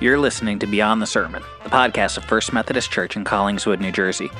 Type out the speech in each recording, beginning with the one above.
You're listening to Beyond the Sermon, the podcast of First Methodist Church in Collingswood, New Jersey.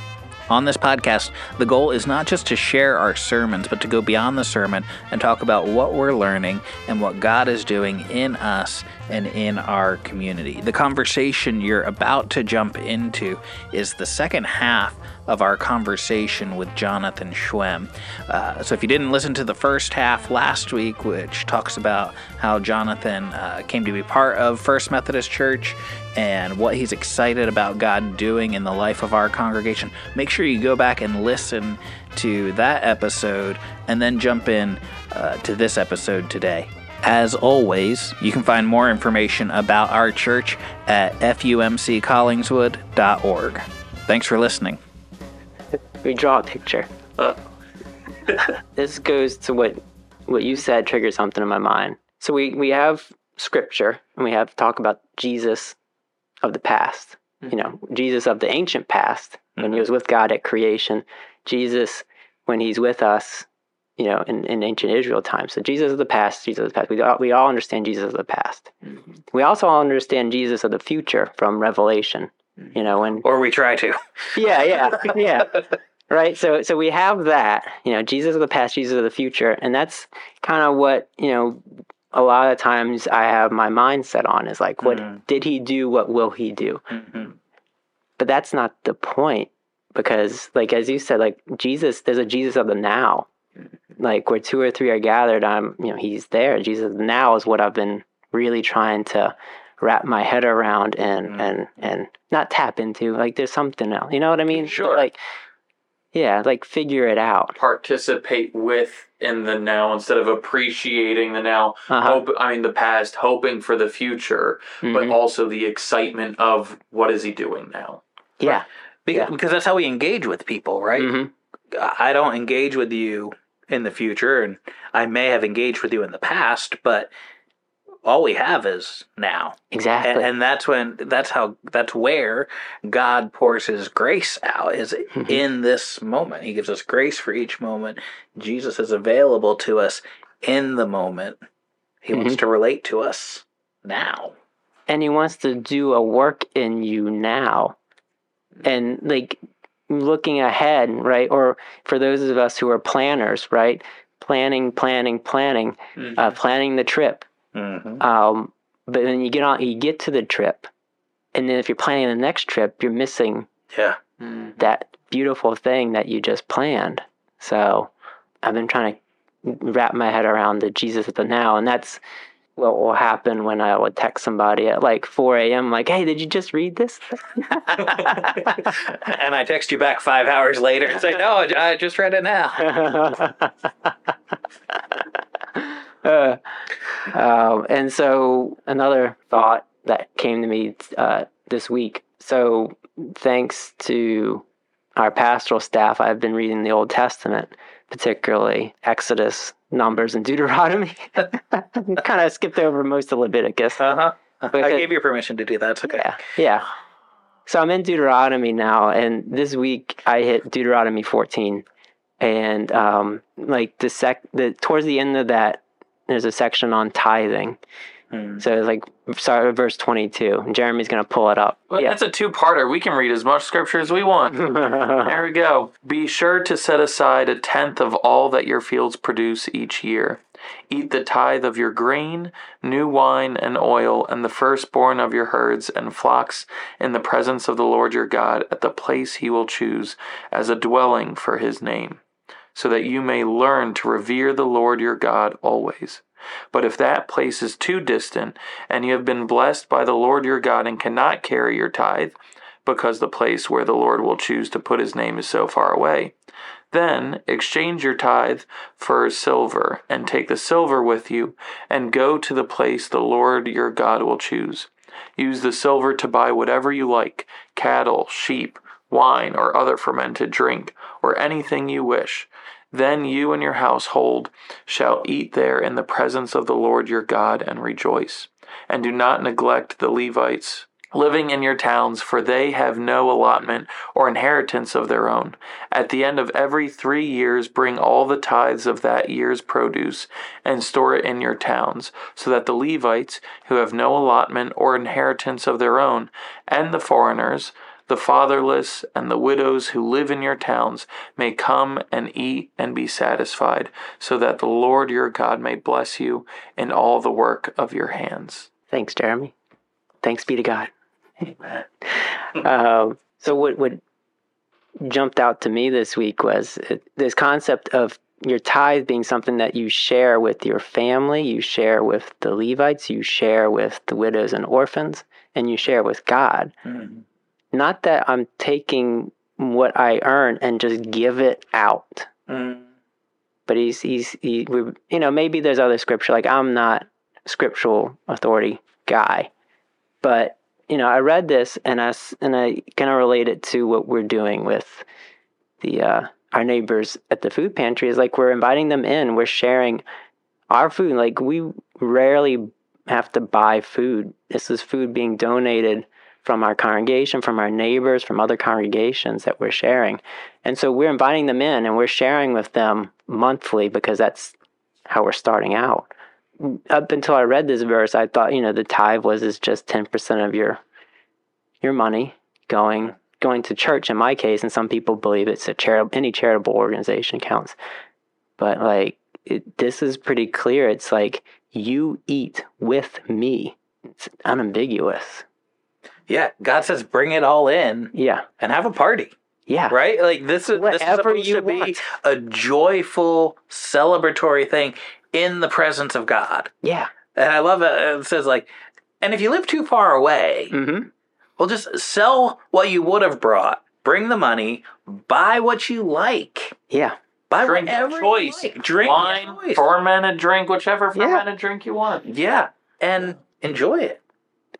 On this podcast, the goal is not just to share our sermons, but to go beyond the sermon and talk about what we're learning and what God is doing in us and in our community. The conversation you're about to jump into is the second half of our conversation with Jonathan Schwehm. Uh, so, if you didn't listen to the first half last week, which talks about how Jonathan uh, came to be part of First Methodist Church and what he's excited about God doing in the life of our congregation, make sure you go back and listen to that episode and then jump in uh, to this episode today. As always, you can find more information about our church at fumccollingswood.org. Thanks for listening. We draw a picture. this goes to what what you said triggered something in my mind. So we we have scripture and we have talk about Jesus of the past. You know, mm-hmm. Jesus of the ancient past when he mm-hmm. was with God at creation. Jesus when he's with us, you know, in, in ancient Israel times. So Jesus of the past, Jesus of the past. We all, we all understand Jesus of the past. We also all understand Jesus of the future from Revelation. You know, when Or we try to. yeah, yeah, yeah. Right. So, so we have that. You know, Jesus of the past, Jesus of the future, and that's kind of what you know. A lot of times, I have my mindset on is like, what Mhm. did he do? What will he do? Mhm. But that's not the point, because, like as you said, like Jesus, there's a Jesus of the now. Like where two or three are gathered, I'm, you know, he's there. Jesus now is what I've been really trying to wrap my head around and Mhm. and and not tap into. Like there's something else. You know what I mean? Sure. Like yeah, like figure it out. participate with in the now instead of appreciating the now. Uh-huh. Hope I mean the past, hoping for the future, but Mhm. also the excitement of what is he doing now. yeah. Because, Yeah. because that's how we engage with people, right? Mhm. I don't engage with you in the future, and I may have engaged with you in the past, but all we have is now. Exactly. And, and that's when that's how that's where God pours his grace out is Mhm. in this moment. He gives us grace for each moment. Jesus is available to us in the moment. He wants Mhm. to relate to us now. and he wants to do a work in you now. And like looking ahead, right? Or for those of us who are planners, right? Planning, planning, planning, uh, planning the trip. Mm-hmm. Um, but then you get on, you get to the trip, and then if you're planning the next trip, you're missing Yeah. that beautiful thing that you just planned. So I've been trying to wrap my head around the Jesus of the now, and that's what will happen when I would text somebody at like 4 a.m. like, "Hey, did you just read this?" and I text you back five hours later and say, "No, I I just read it now." uh, um, and so another thought that came to me uh, this week. So thanks to our pastoral staff, I've been reading the Old Testament, particularly Exodus, Numbers, and Deuteronomy. I kind of skipped over most of Leviticus. Uh huh. I gave you permission to do that. It's okay. Yeah, yeah. So I'm in Deuteronomy now, and this week I hit Deuteronomy 14, and um, like the sec, the towards the end of that, there's a section on tithing. Hmm. So it's like sorry, verse 22. Jeremy's gonna pull it up. Well, yeah. That's a two-parter. We can read as much scripture as we want. There we go. Be sure to set aside a tenth of all that your fields produce each year. Eat the tithe of your grain, new wine, and oil, and the firstborn of your herds and flocks in the presence of the Lord your God at the place he will choose as a dwelling for his name, so that you may learn to revere the Lord your God always. But if that place is too distant, and you have been blessed by the Lord your God and cannot carry your tithe, because the place where the Lord will choose to put his name is so far away, then exchange your tithe for silver, and take the silver with you, and go to the place the Lord your God will choose. Use the silver to buy whatever you like cattle, sheep, wine, or other fermented drink, or anything you wish. Then you and your household shall eat there in the presence of the Lord your God and rejoice. And do not neglect the Levites living in your towns, for they have no allotment or inheritance of their own. At the end of every three years, bring all the tithes of that year's produce and store it in your towns, so that the Levites, who have no allotment or inheritance of their own, and the foreigners, the fatherless, and the widows who live in your towns may come and eat and be satisfied, so that the Lord your God may bless you in all the work of your hands. Thanks, Jeremy. Thanks be to God. um, so what what jumped out to me this week was this concept of your tithe being something that you share with your family, you share with the Levites, you share with the widows and orphans, and you share with God. Mhm. Not that I'm taking what I earn and just give it out. Mm. But he's he's he, we, you know maybe there's other scripture like I'm not scriptural authority guy, but you know I read this and I and I kind of relate it to what we're doing with the uh, our neighbors at the food pantry is like we're inviting them in, we're sharing our food. Like we rarely have to buy food. This is food being donated from our congregation, from our neighbors, from other congregations that we're sharing. And so we're inviting them in and we're sharing with them monthly because that's how we're starting out. Up until I read this verse, I thought, you know, the tithe was is just 10% of your your money going going to church in my case, and some people believe it's a charitable any charitable organization counts. But like it, this is pretty clear. It's like you eat with me. It's unambiguous. Yeah, God says bring it all in Yeah. and have a party, Yeah. right? Like this is this is Whatever supposed you to be want. a joyful, celebratory thing in the presence of God. Yeah. And I love it. It says like, and if you live too far away, Mm-hmm. well, just sell what you would have brought, bring the money, buy what you like, Yeah. buy Drink whatever choice. like. drink Wine, choice. fermented drink, whichever Yeah. fermented drink you want. yeah, and enjoy it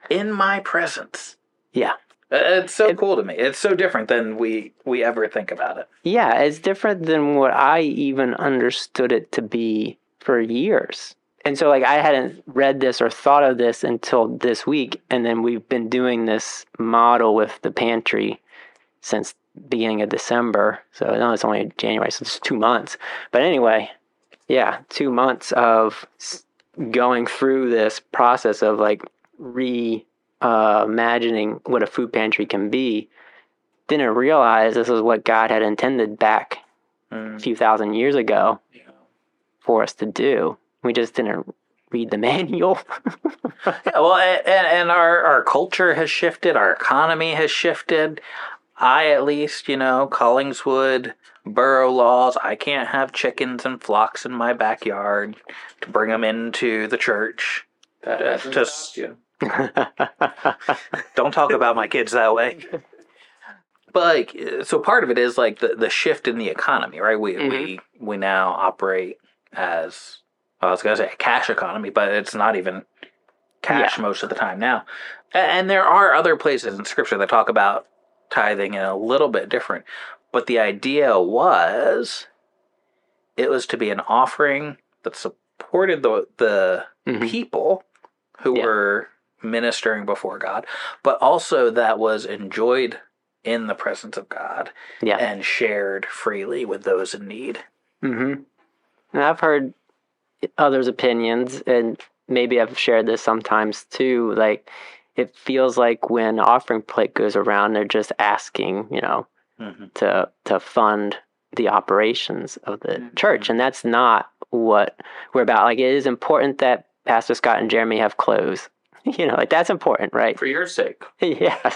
in my presence. Yeah. Uh, It's so It- cool to me. It's so different than we we ever think about it. Yeah. It's different than what I even understood it to be for years. And so, like, I hadn't read this or thought of this until this week. And then we've been doing this model with the pantry since beginning of December. So, no, it's only January, so it's two months. But anyway, yeah, two months of going through this process of like re uh, imagining what a food pantry can be. Didn't realize this is what God had intended back a few thousand years ago for us to do. We just didn't read the manual. Yeah, well, and, and our, our culture has shifted, our economy has shifted. I, at least, you know, Collingswood, borough laws, I can't have chickens and flocks in my backyard to bring them into the church. That hasn't Just- stopped you. Don't talk about my kids that way. But like, so part of it is like the, the shift in the economy, right? We we we now operate as well, I was gonna say a cash economy, but it's not even cash most of the time now. And there are other places in Scripture that talk about tithing in a little bit different. But the idea was, it was to be an offering that supported the the Mhm. people who Yeah. were ministering before God, but also that was enjoyed in the presence of God yeah. and shared freely with those in need. hmm And I've heard others' opinions, and maybe I've shared this sometimes too. Like, it feels like when offering plate goes around, they're just asking, you know, Mm-hmm. to to fund the operations of the church, and that's not what we're about. Like, it is important that Pastor Scott and Jeremy have clothes. You know, like that's important, right? For your sake. yeah.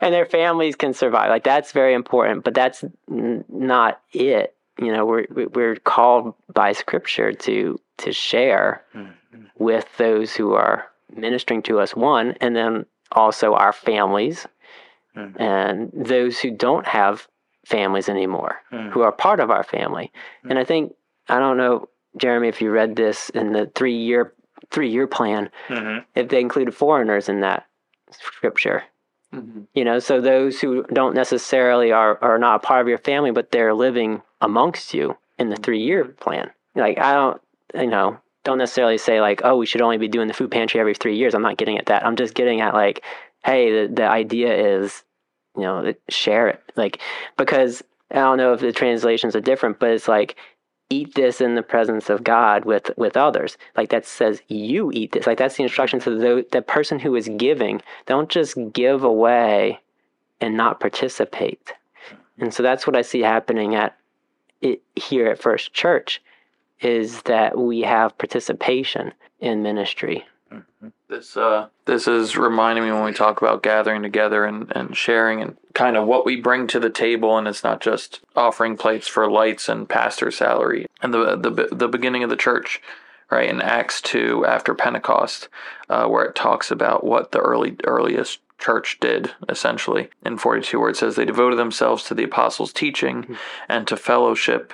and their families can survive. Like that's very important, but that's n- not it. You know, we're we're called by Scripture to to share with those who are ministering to us. One, and then also our families Mhm. and those who don't have families anymore, Mhm. who are part of our family. And I think I don't know, Jeremy, if you read this in the three year three year plan, Mm-hmm. if they included foreigners in that scripture. Mhm. You know, so those who don't necessarily are, are not a part of your family, but they're living amongst you in the three year plan. Like, I don't, you know, don't necessarily say, like, oh, we should only be doing the food pantry every three years. I'm not getting at that. I'm just getting at, like, hey, the, the idea is, you know, share it. Like, because I don't know if the translations are different, but it's like, eat this in the presence of God with with others. Like that says you eat this. Like that's the instruction to the the person who is giving. Don't just give away and not participate. And so that's what I see happening at it, here at First Church is that we have participation in ministry. This uh, this is reminding me when we talk about gathering together and, and sharing and kind of what we bring to the table, and it's not just offering plates for lights and pastor salary. And the the the beginning of the church, right in Acts two after Pentecost, uh, where it talks about what the early earliest church did essentially in 42 where it says they devoted themselves to the apostles teaching mm-hmm. and to fellowship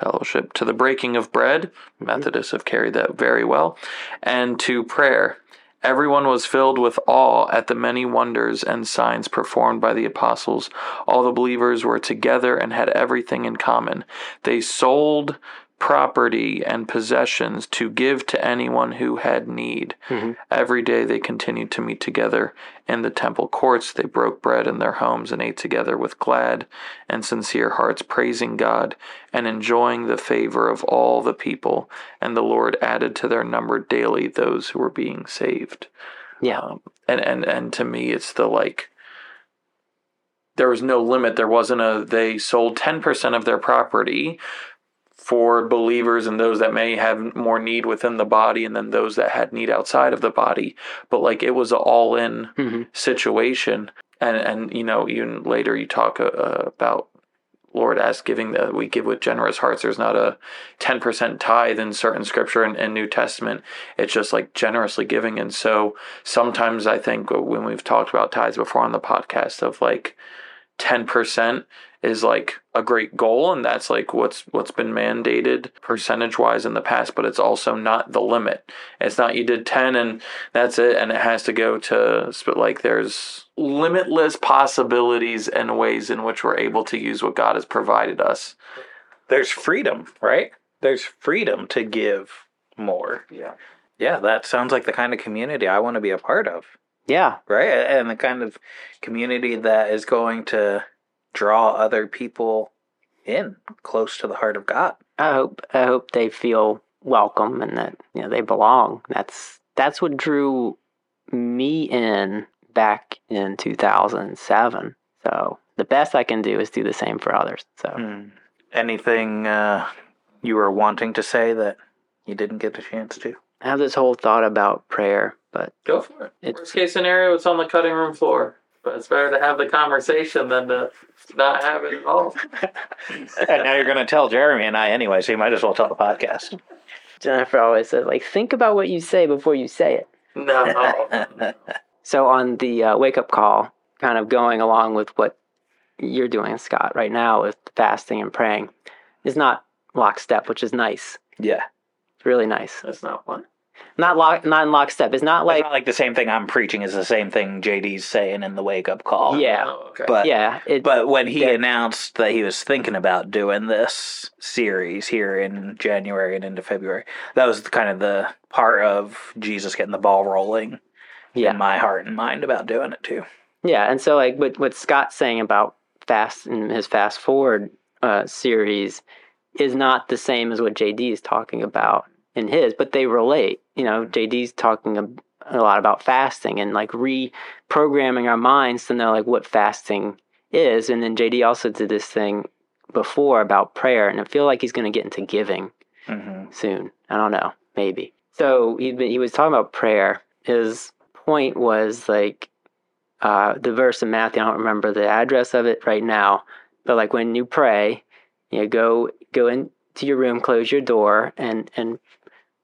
fellowship to the breaking of bread mm-hmm. methodists have carried that very well and to prayer Everyone was filled with awe at the many wonders and signs performed by the apostles. All the believers were together and had everything in common. They sold property and possessions to give to anyone who had need. Mm-hmm. Every day they continued to meet together in the temple courts. They broke bread in their homes and ate together with glad and sincere hearts, praising God and enjoying the favor of all the people. And the Lord added to their number daily those who were being saved. Yeah. Um, and, and, and to me, it's the like, there was no limit. There wasn't a, they sold 10% of their property for believers and those that may have more need within the body and then those that had need outside of the body but like it was an all in mm-hmm. situation and and you know even later you talk uh, about Lord as giving that we give with generous hearts. There's not a 10% tithe in certain scripture and, and New Testament. It's just like generously giving. And so sometimes I think when we've talked about tithes before on the podcast of like 10% is like a great goal and that's like what's what's been mandated percentage wise in the past but it's also not the limit. It's not you did 10 and that's it and it has to go to but like there's limitless possibilities and ways in which we're able to use what God has provided us. There's freedom right? There's freedom to give more. Yeah. Yeah that sounds like the kind of community I want to be a part of. Yeah. Right and the kind of community that is going to draw other people in close to the heart of God. I hope I hope they feel welcome and that you know they belong. That's that's what drew me in back in 2007. So the best I can do is do the same for others. So hmm. anything uh, you were wanting to say that you didn't get a chance to? I have this whole thought about prayer, but go for it. Worst case scenario, it's on the cutting room floor. But it's better to have the conversation than to not have it at all. and now you're going to tell Jeremy and I anyway, so you might as well tell the podcast. Jennifer always said, like, think about what you say before you say it. No. so on the uh, wake up call, kind of going along with what you're doing, Scott, right now with fasting and praying, is not lockstep, which is nice. Yeah. It's really nice. That's not fun not lock, not in lockstep. It's not like it's not like the same thing I'm preaching is the same thing JD's saying in the wake up call. Yeah, oh, okay. but yeah, it, but when he announced that he was thinking about doing this series here in January and into February, that was kind of the part of Jesus getting the ball rolling yeah. in my heart and mind about doing it too. Yeah, and so like what what Scott's saying about fast and his fast forward uh, series is not the same as what JD is talking about in his, but they relate. You know, JD's talking a, a lot about fasting and like reprogramming our minds to know like what fasting is. And then JD also did this thing before about prayer, and I feel like he's going to get into giving mm-hmm. soon. I don't know, maybe. So he he was talking about prayer. His point was like uh, the verse in Matthew. I don't remember the address of it right now, but like when you pray, you know, go go into your room, close your door, and and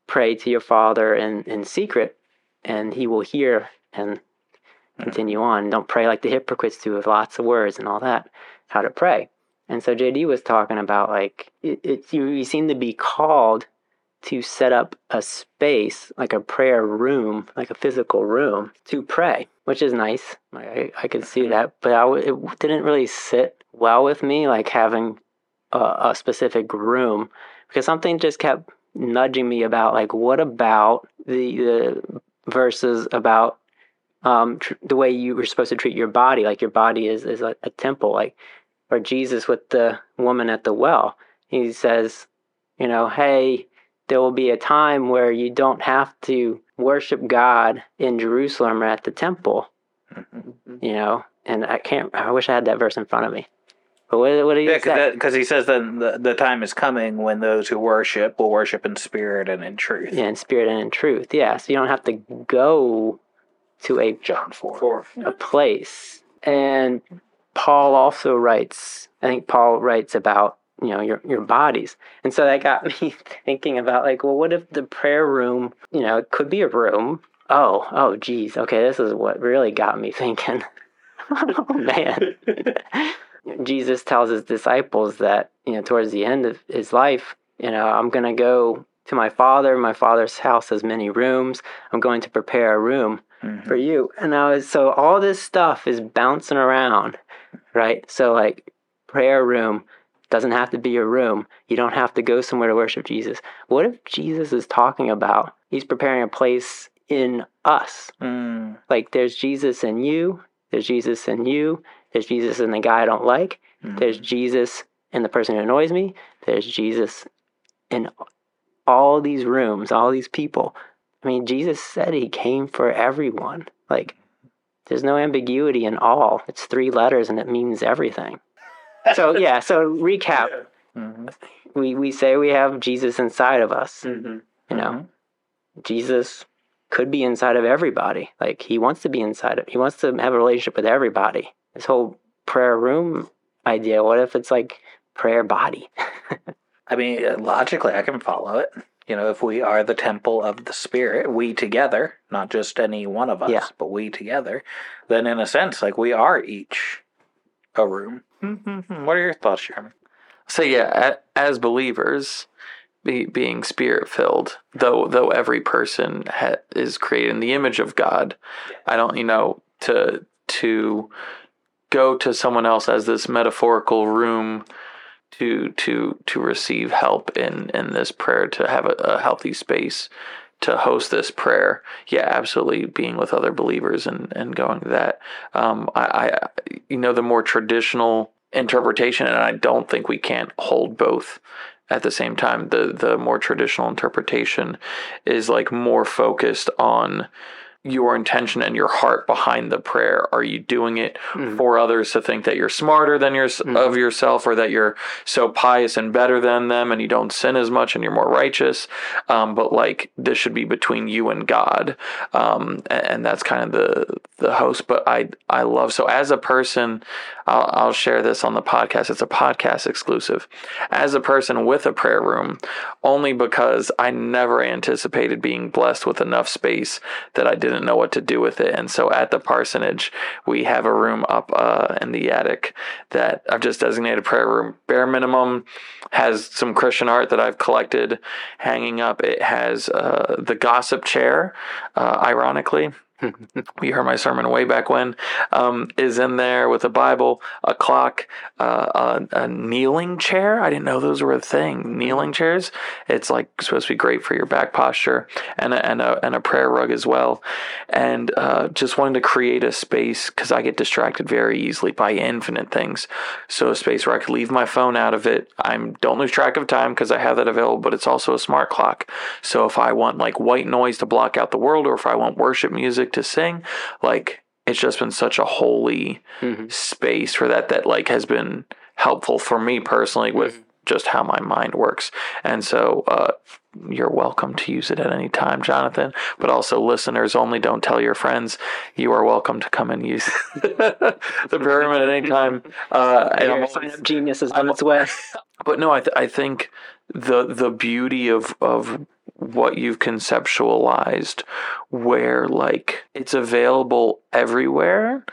pray to your Father in, in secret, and He will hear and hmm. continue on. Don't pray like the hypocrites do with lots of words and all that. How to pray. And so JD was talking about like it, it you, you seem to be called to set up a space like a prayer room, like a physical room to pray, which is nice. I, I could see mm-hmm. that, but I, it didn't really sit well with me, like having a, a specific room, because something just kept nudging me about like what about the the verses about um, tr- the way you were supposed to treat your body, like your body is is a, a temple, like or Jesus with the woman at the well. He says, you know, hey, there will be a time where you don't have to worship God in Jerusalem or at the temple, Mm-hmm. you know. And I can't. I wish I had that verse in front of me. But what, what did he Yeah, say? because he says that the, the time is coming when those who worship will worship in spirit and in truth. yeah, in spirit and in truth. Yeah, so you don't have to go to a John four, 4. a place. And Paul also writes, I think Paul writes about, you know, your, your bodies. And so that got me thinking about like, well, what if the prayer room, you know, it could be a room. Oh, oh, geez. Okay, this is what really got me thinking. oh, man. Jesus tells his disciples that, you know, towards the end of his life, you know, I'm going to go to my father. My father's house has many rooms. I'm going to prepare a room Mhm. for you. And I was so all this stuff is bouncing around, right? So like prayer room doesn't have to be a room. You don't have to go somewhere to worship Jesus. What if Jesus is talking about he's preparing a place in us? Mm, Like there's Jesus in you, there's Jesus in you, there's Jesus in the guy I don't like, mm. there's Jesus in the person who annoys me, there's Jesus in all these rooms, all these people. I mean, Jesus said he came for everyone. Like, there's no ambiguity in all. It's three letters and it means everything. So, yeah, so recap Mhm. we, we say we have Jesus inside of us. Mm-hmm. You know, Mhm. Jesus could be inside of everybody. Like, he wants to be inside of, he wants to have a relationship with everybody. This whole prayer room idea, what if it's like prayer body? I mean, uh, logically, I can follow it. You know, if we are the temple of the Spirit, we together, not just any one of us, Yeah. but we together, then in a sense, like we are each a room. Mm-hmm. What are your thoughts, Jeremy? So yeah, as believers, be, being spirit filled, though though every person ha- is created in the image of God, I don't you know to to go to someone else as this metaphorical room to to to receive help in in this prayer to have a, a healthy space to host this prayer. Yeah absolutely being with other believers and and going that. Um i i you know the more traditional interpretation and i don't think we can't hold both at the same time the the more traditional interpretation is like more focused on your intention and your heart behind the prayer are you doing it Mhm. for others to think that you're smarter than your Mhm. of yourself or that you're so pious and better than them and you don't sin as much and you're more righteous um, but like this should be between you and god um, a- and, that's kind of the the host but i i love so as a person I'll, I'll share this on the podcast. It's a podcast exclusive. As a person with a prayer room only because i never anticipated being blessed with enough space that i didn't know what to do with it. And so at the parsonage we have a room up uh, in the attic that i've just designated prayer room. Bare minimum has some christian art that i've collected hanging up. It has uh, the gossip chair uh, ironically you heard my sermon way back when, um, is in there with a Bible, a clock, uh, a, a kneeling chair. I didn't know those were a thing. Kneeling chairs. It's like supposed to be great for your back posture, and a, and a, and a prayer rug as well. And uh, just wanting to create a space because I get distracted very easily by infinite things. So a space where I could leave my phone out of it. I don't lose track of time because I have that available, but it's also a smart clock. So if I want like white noise to block out the world, or if I want worship music to sing, like it's just been such a holy Mhm. space for that that like has been helpful for me personally with just how my mind works. And so uh, you're welcome to use it at any time, Jonathan. But also, listeners only, don't tell your friends. You are welcome to come and use the room at any time. Uh, and I'm Your always- sign up genius is on I'm- its way. but no, I, th- I think the the beauty of of what you've conceptualized, where like it's available everywhere,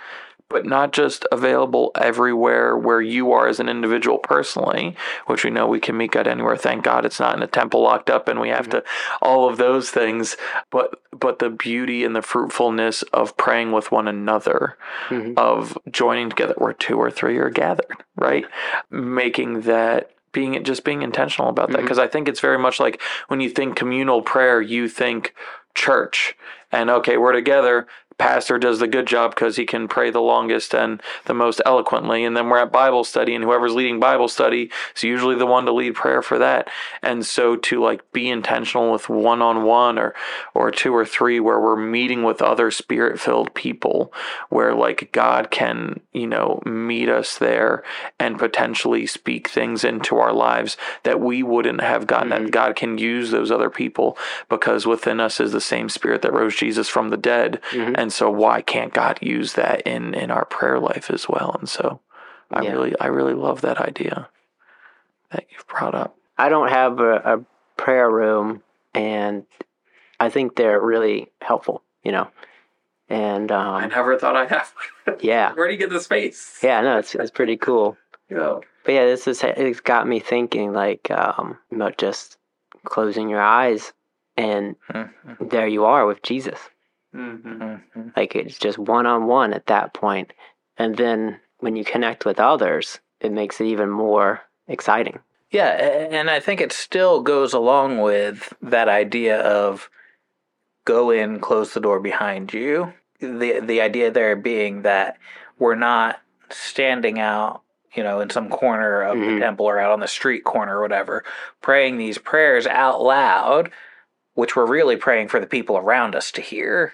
but not just available everywhere where you are as an individual personally, which we know we can meet God anywhere. Thank God it's not in a temple locked up and we have to all of those things, but but the beauty and the fruitfulness of praying with one another, Mhm. of joining together where two or three are gathered, right? Making that being just being intentional about that Mhm. because I think it's very much like when you think communal prayer, you think church and okay, we're together. Pastor does the good job because he can pray the longest and the most eloquently. And then we're at Bible study, and whoever's leading Bible study is usually the one to lead prayer for that. And so to like be intentional with one on one or or two or three where we're meeting with other spirit filled people, where like God can, you know, meet us there and potentially speak things into our lives that we wouldn't have gotten. That mm-hmm. God can use those other people because within us is the same spirit that rose Jesus from the dead. Mm-hmm. And so why can't God use that in in our prayer life as well? And so I Yeah. really I really love that idea that you've brought up. I don't have a, a prayer room, and I think they're really helpful. You know, and I um, never thought I'd have. yeah, Where do you get the space? yeah, no, it's it's pretty cool. Yeah. But yeah, this is it's got me thinking like um, about just closing your eyes, and Mhm. there you are with Jesus. Mm-hmm. Mhm. Like it's just one on one at that point, and then when you connect with others, it makes it even more exciting. Yeah, and I think it still goes along with that idea of go in, close the door behind you. The the idea there being that we're not standing out, you know, in some corner of Mhm. the temple or out on the street corner or whatever, praying these prayers out loud, which we're really praying for the people around us to hear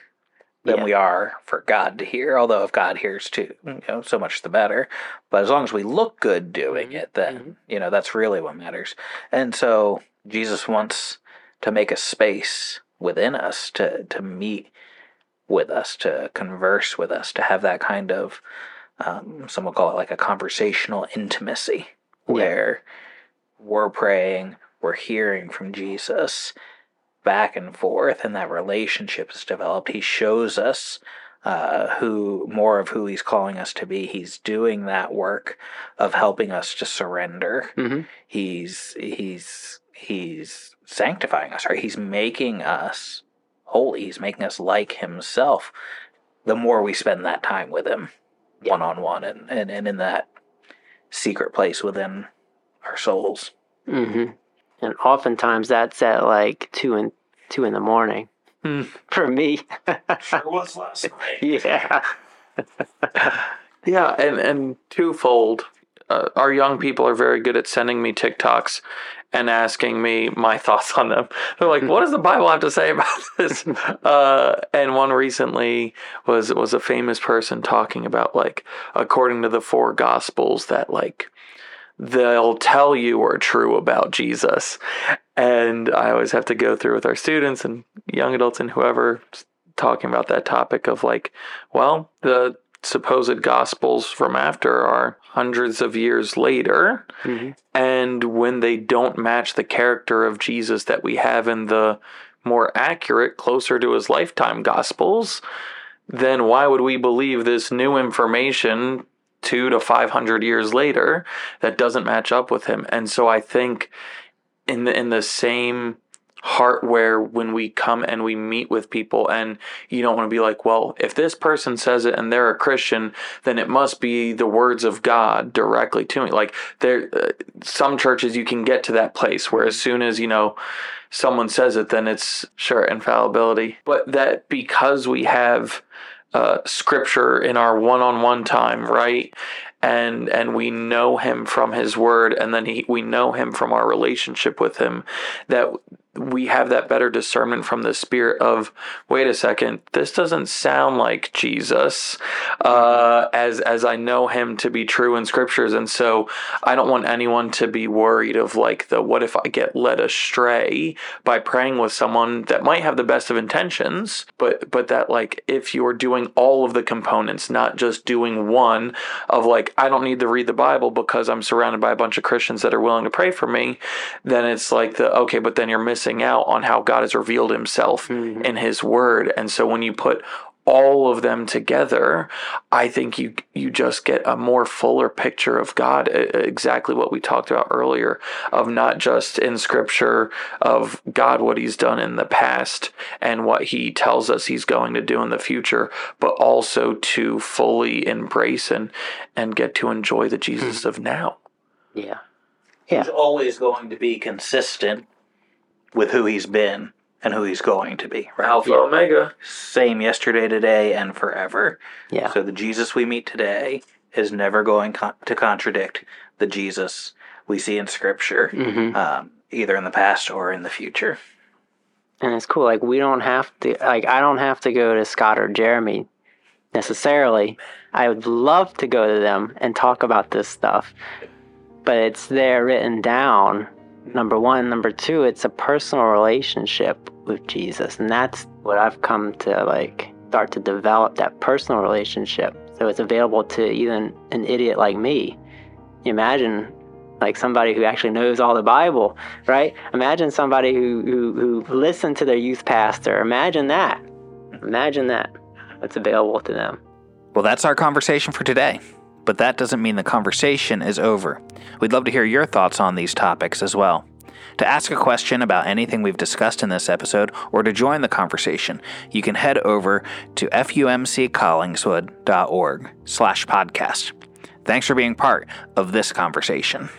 than Yeah. we are for God to hear. Although if God hears too, you know, so much the better. But as long as we look good doing it, then you know that's really what matters. And so Jesus wants to make a space within us to to meet with us, to converse with us, to have that kind of um, some will call it like a conversational intimacy, Yeah. where we're praying, we're hearing from Jesus back and forth, and that relationship is developed. He shows us uh, who more of who he's calling us to be. He's doing that work of helping us to surrender. Mm-hmm. He's he's he's sanctifying us, right? He's making us holy. He's making us like himself. The more we spend that time with him, one on one, and and and in that secret place within our souls. Mm-hmm. And oftentimes that's at like two in two in the morning Hmm. for me. Sure was last night. yeah. Yeah, and and twofold. Uh, our young people are very good at sending me TikToks and asking me my thoughts on them. They're like, "What does the Bible have to say about this?" Uh, and one recently was was a famous person talking about like, according to the four Gospels, that like they'll tell you are true about Jesus. And I always have to go through with our students and young adults and whoever talking about that topic of like, well, the supposed gospels from after are hundreds of years later. Mhm. And when they don't match the character of Jesus that we have in the more accurate, closer to his lifetime gospels, then why would we believe this new information two to 500 years later that doesn't match up with him? And so I think in the, in the same heart where when we come and we meet with people and you don't want to be like well if this person says it and they're a christian then it must be the words of god directly to me like there uh, some churches you can get to that place where as soon as you know someone says it then it's sure infallibility but that because we have uh, scripture in our one-on-one time right and and we know him from his word and then he, we know him from our relationship with him that we have that better discernment from the spirit of wait a second this doesn't sound like jesus uh, as as i know him to be true in scriptures. And so i don't want anyone to be worried of like the what if i get led astray by praying with someone that might have the best of intentions but but that like if you're doing all of the components not just doing one of like i don't need to read the bible because i'm surrounded by a bunch of christians that are willing to pray for me then it's like the okay but then you're missing out on how god has revealed himself mm-hmm. in his word. And so when you put all of them together, I think you you just get a more fuller picture of God. Exactly what we talked about earlier, of not just in Scripture of God what He's done in the past and what He tells us He's going to do in the future, but also to fully embrace and and get to enjoy the hmm. Jesus of now. Yeah, Yeah. He's always going to be consistent with who he's been and who he's going to be, right? Alpha Yeah. Omega. Same yesterday, today, and forever. Yeah. So the Jesus we meet today is never going con- to contradict the Jesus we see in Scripture, hmm um, either in the past or in the future. And it's cool. Like we don't have to. Like I don't have to go to Scott or Jeremy necessarily. I would love to go to them and talk about this stuff, but it's there written down. Number one, number two, it's a personal relationship with Jesus, and that's what I've come to like start to develop that personal relationship. So it's available to even an idiot like me. Imagine like somebody who actually knows all the Bible, right? Imagine somebody who, who, who listened to their youth pastor. Imagine that. Imagine that. It's available to them. Well, that's our conversation for today. But that doesn't mean the conversation is over. We'd love to hear your thoughts on these topics as well. To ask a question about anything we've discussed in this episode or to join the conversation, you can head over to fumccollingswood.org slash podcast. Thanks for being part of this conversation.